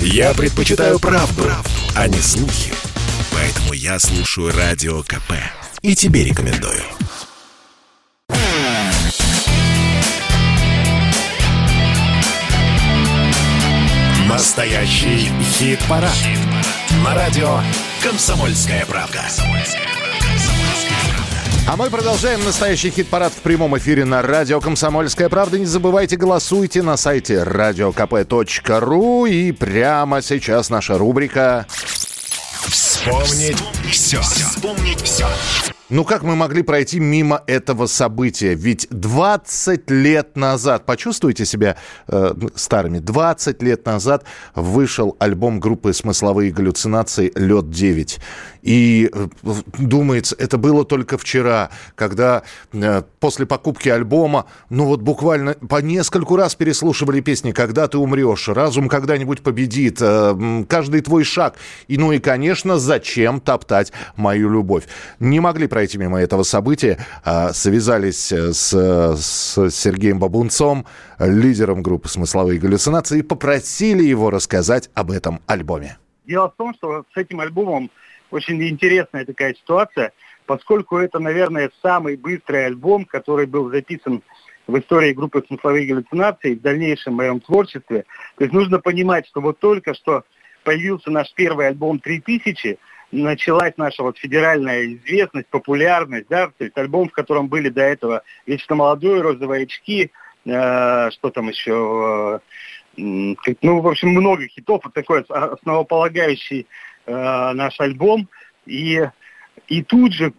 Я предпочитаю правду, правду, а не слухи. Поэтому я слушаю Радио КП. И тебе рекомендую. Настоящий хит-парад. Хит На радио «Комсомольская правда». А мы продолжаем настоящий хит-парад в прямом эфире на радио «Комсомольская правда». Не забывайте, голосуйте на сайте radiokp.ru. И прямо сейчас наша рубрика Вспомнить все. Вспомнить все. Ну как мы могли пройти мимо этого события? Ведь 20 лет назад, почувствуйте себя э, старыми, 20 лет назад вышел альбом группы «Смысловые галлюцинации» «Лед-9». И э, думается, это было только вчера, когда э, после покупки альбома, ну вот буквально по нескольку раз переслушивали песни «Когда ты умрешь», «Разум когда-нибудь победит», э, «Каждый твой шаг». И, ну и, конечно, «Зачем топтать мою любовь». Не могли пройти мимо этого события. А, связались с, с Сергеем Бабунцом, лидером группы «Смысловые галлюцинации», и попросили его рассказать об этом альбоме. Дело в том, что с этим альбомом очень интересная такая ситуация, поскольку это, наверное, самый быстрый альбом, который был записан в истории группы смысловых галлюцинаций в дальнейшем моем творчестве. То есть нужно понимать, что вот только что появился наш первый альбом «3000», началась наша вот федеральная известность, популярность, да, то есть альбом, в котором были до этого «Вечно молодой», «Розовые очки», э, что там еще, э, ну, в общем, много хитов, вот такой основополагающий э, наш альбом. И, и тут же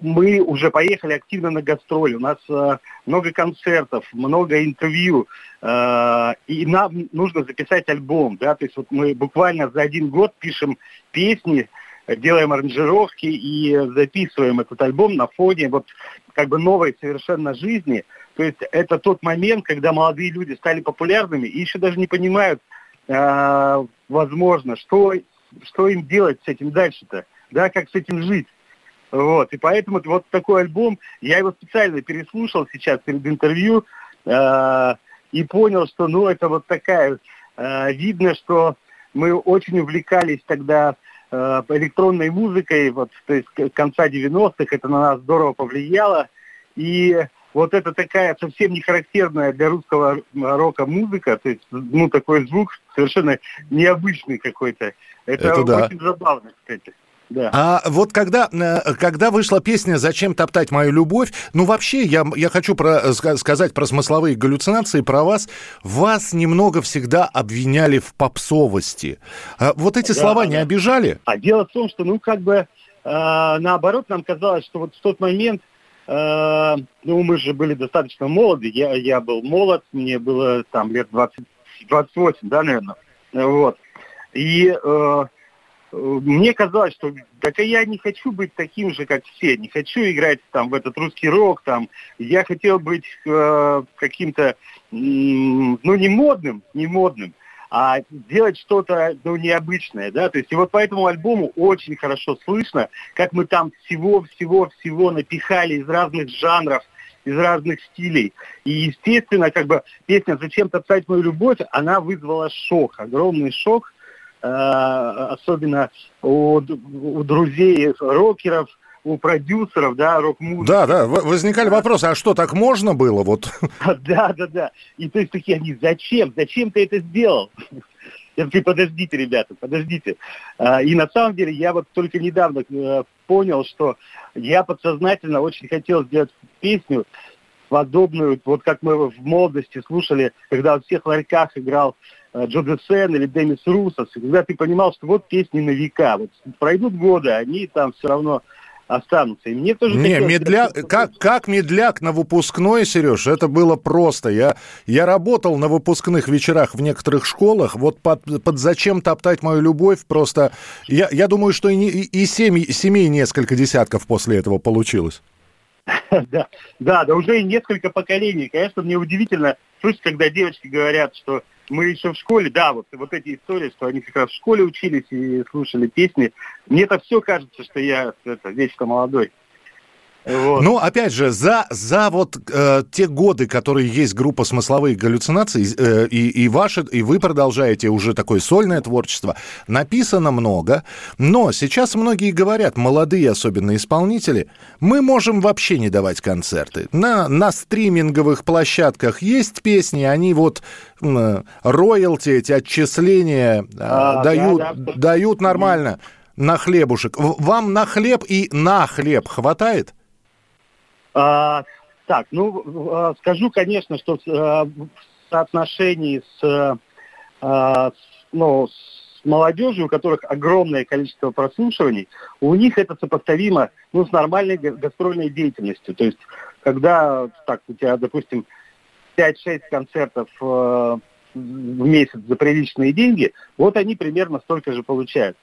мы уже поехали активно на гастроли. У нас э, много концертов, много интервью. Э, и нам нужно записать альбом. Да? То есть вот мы буквально за один год пишем песни, делаем аранжировки и записываем этот альбом на фоне вот как бы новой совершенно жизни. То есть это тот момент, когда молодые люди стали популярными и еще даже не понимают, э, возможно, что что им делать с этим дальше-то, да, как с этим жить. Вот, и поэтому вот такой альбом, я его специально переслушал сейчас перед интервью э, и понял, что, ну, это вот такая, э, видно, что мы очень увлекались тогда электронной музыкой, вот, то есть конца 90-х, это на нас здорово повлияло, и вот это такая совсем не характерная для русского рока музыка, то есть, ну, такой звук совершенно необычный какой-то. Это, это да. очень забавно, кстати. Да. А вот когда, э, когда вышла песня «Зачем топтать мою любовь», ну вообще я, я хочу про, сказать про смысловые галлюцинации, про вас. Вас немного всегда обвиняли в попсовости. А вот эти да, слова да. не обижали? А дело в том, что ну как бы э, наоборот нам казалось, что вот в тот момент Э, ну, мы же были достаточно молоды. Я, я был молод, мне было там лет 20, 28, да, наверное. Вот. И э, мне казалось, что так я не хочу быть таким же, как все. Не хочу играть там в этот русский рок. Там. Я хотел быть э, каким-то, ну, не модным, не модным а делать что-то ну, необычное, да, то есть и вот по этому альбому очень хорошо слышно, как мы там всего-всего-всего напихали из разных жанров, из разных стилей. И, естественно, как бы песня «Зачем топтать мою любовь», она вызвала шок, огромный шок, э, особенно у, у друзей рокеров, у продюсеров, да, рок-музыки. Да, да, возникали вопросы, а что, так можно было? Вот. Да, да, да. И то есть такие они, зачем? Зачем ты это сделал? Я такой, подождите, ребята, подождите. А, и на самом деле я вот только недавно э, понял, что я подсознательно очень хотел сделать песню подобную, вот как мы в молодости слушали, когда в всех ларьках играл э, Джо Десен или Денис Русос, когда ты понимал, что вот песни на века, вот пройдут годы, они там все равно останутся. И мне тоже не, медля... как, как медляк на выпускной, Сереж, это было просто. Я, я работал на выпускных вечерах в некоторых школах, вот под, под «Зачем топтать мою любовь» просто... Я, я думаю, что и, и семь, семей несколько десятков после этого получилось. Да, да, да, уже несколько поколений. Конечно, мне удивительно слышать, когда девочки говорят, что мы еще в школе, да, вот, вот эти истории, что они как раз в школе учились и слушали песни. Мне это все кажется, что я это, вечно молодой. Вот. Ну, опять же, за, за вот э, те годы, которые есть группа смысловых галлюцинаций, э, и, и, ваши, и вы продолжаете уже такое сольное творчество, написано много, но сейчас многие говорят, молодые особенно исполнители, мы можем вообще не давать концерты. На, на стриминговых площадках есть песни, они вот э, роялти, эти отчисления э, а, дают, да, да. дают нормально на хлебушек. Вам на хлеб и на хлеб хватает? А, так, ну, а, скажу, конечно, что а, в соотношении с, а, с, ну, с молодежью, у которых огромное количество прослушиваний, у них это сопоставимо ну, с нормальной гастрольной деятельностью. То есть, когда так, у тебя, допустим, 5-6 концертов в месяц за приличные деньги, вот они примерно столько же получают.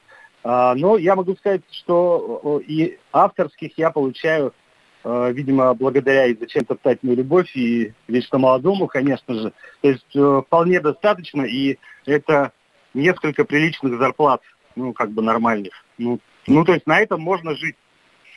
Но я могу сказать, что и авторских я получаю Э, видимо, благодаря и зачем топтать мою любовь, и вечно молодому, конечно же. То есть э, вполне достаточно, и это несколько приличных зарплат, ну, как бы нормальных. Ну, ну то есть на этом можно жить.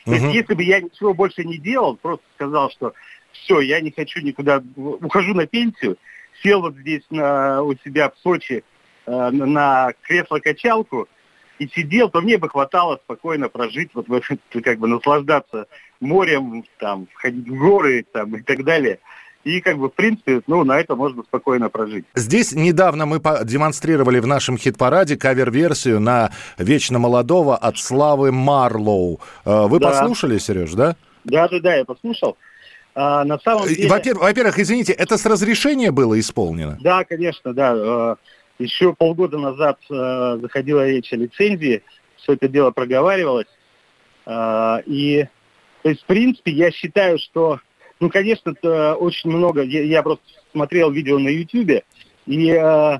То есть если бы я ничего больше не делал, просто сказал, что все, я не хочу никуда, ухожу на пенсию, сел вот здесь на, у себя в Сочи э, на кресло-качалку, и сидел, то мне бы хватало спокойно прожить, вот как бы наслаждаться морем, там, входить в горы там, и так далее. И, как бы, в принципе, ну, на это можно спокойно прожить. Здесь недавно мы демонстрировали в нашем хит-параде кавер-версию на «Вечно молодого» от Славы Марлоу. Э, вы да. послушали, Сереж, да? Да, да, да, я послушал. А, на самом деле... Во-первых, во-первых, извините, это с разрешения было исполнено? Да, конечно, да. Э, еще полгода назад э, заходила речь о лицензии, все это дело проговаривалось. И то есть, в принципе, я считаю, что, ну, конечно, очень много, я, я просто смотрел видео на YouTube, и, э,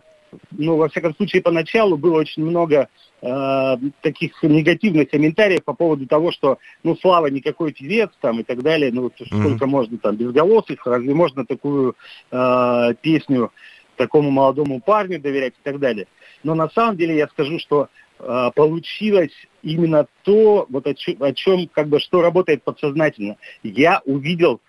ну, во всяком случае, поначалу было очень много э, таких негативных комментариев по поводу того, что, ну, Слава никакой певец там и так далее, ну, mm-hmm. сколько можно там безголосых, разве можно такую э, песню такому молодому парню доверять и так далее. Но на самом деле я скажу, что э, получилось именно то, вот о чем, о чем, как бы, что работает подсознательно. Я увидел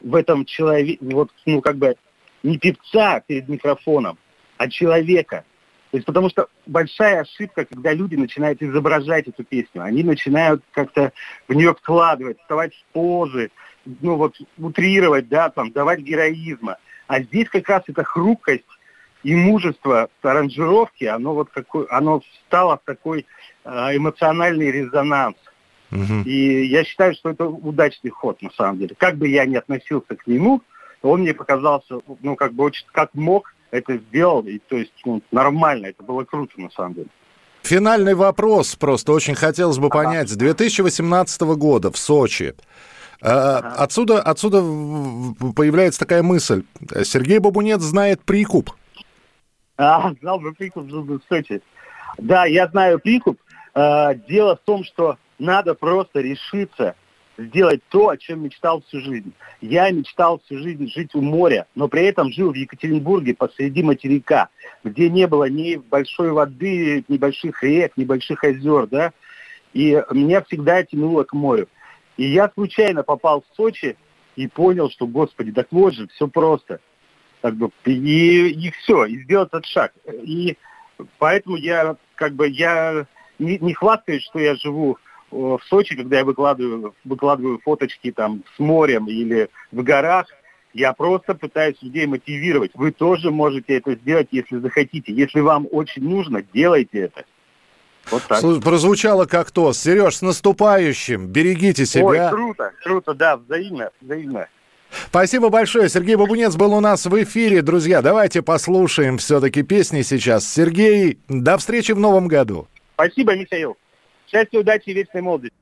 в этом человеке, вот, ну, как бы, не певца перед микрофоном, а человека. То есть, потому что большая ошибка, когда люди начинают изображать эту песню, они начинают как-то в нее вкладывать, вставать в позы, ну вот утрировать, да, там, давать героизма. А здесь как раз эта хрупкость и мужество аранжировки, оно вот какой, оно стало в такой э, эмоциональный резонанс. Угу. И я считаю, что это удачный ход, на самом деле. Как бы я ни относился к нему, он мне показался, ну, как бы очень, как мог, это сделал, и то есть ну, нормально, это было круто, на самом деле. Финальный вопрос просто очень хотелось бы понять. С 2018 года в Сочи ага. Отсюда, отсюда появляется такая мысль. Сергей Бабунец знает прикуп. А, знал бы прикуп, жил бы в Сочи. Да, я знаю прикуп. А, дело в том, что надо просто решиться сделать то, о чем мечтал всю жизнь. Я мечтал всю жизнь жить у моря, но при этом жил в Екатеринбурге посреди материка, где не было ни большой воды, ни больших рек, ни больших озер, да, и меня всегда тянуло к морю. И я случайно попал в Сочи и понял, что, господи, так вот же, все просто – как бы, и, и все, и сделать этот шаг. И поэтому я, как бы, я не, не хвастаюсь, что я живу в Сочи, когда я выкладываю, выкладываю фоточки там с морем или в горах, я просто пытаюсь людей мотивировать. Вы тоже можете это сделать, если захотите. Если вам очень нужно, делайте это. Вот так. Прозвучало как то. Сереж, с наступающим. Берегите себя. Ой, круто, круто, да, взаимно, взаимно. Спасибо большое. Сергей Бабунец был у нас в эфире. Друзья, давайте послушаем все-таки песни сейчас. Сергей, до встречи в новом году. Спасибо, Михаил. Счастья, удачи и вечной молодости.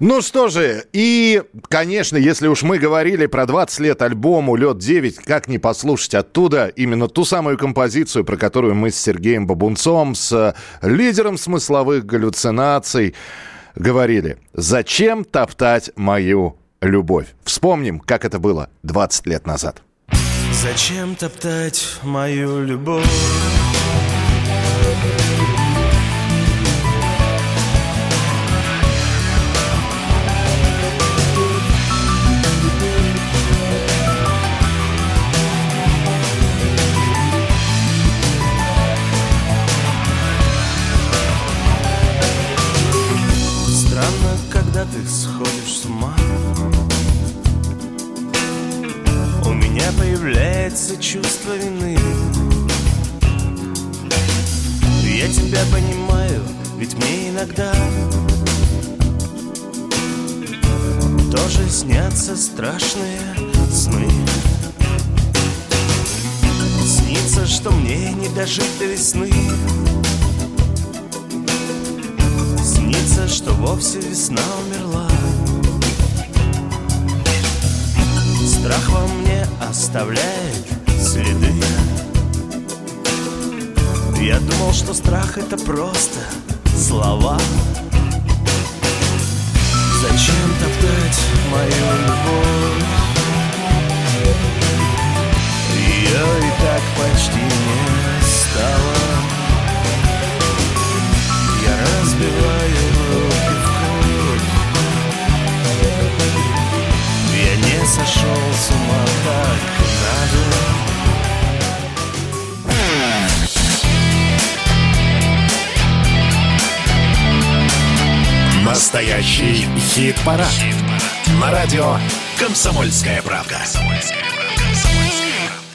Ну что же, и, конечно, если уж мы говорили про 20 лет альбому «Лед-9», как не послушать оттуда именно ту самую композицию, про которую мы с Сергеем Бабунцом, с лидером смысловых галлюцинаций, говорили. «Зачем топтать мою любовь. Вспомним, как это было 20 лет назад. Зачем топтать мою любовь? Когда ты сходишь с ума. У меня появляется чувство вины. Я тебя понимаю, ведь мне иногда Тоже снятся страшные сны. Снится, что мне не дожить до весны Снится, что вовсе весна умерла. Страх во мне оставляет следы. Я думал, что страх это просто слова. Зачем топтать мою любовь? Ее и так почти не стало Разбиваю руки в кровь Я не сошел с ума как надо Настоящий хит-парад. На радио «Комсомольская правда».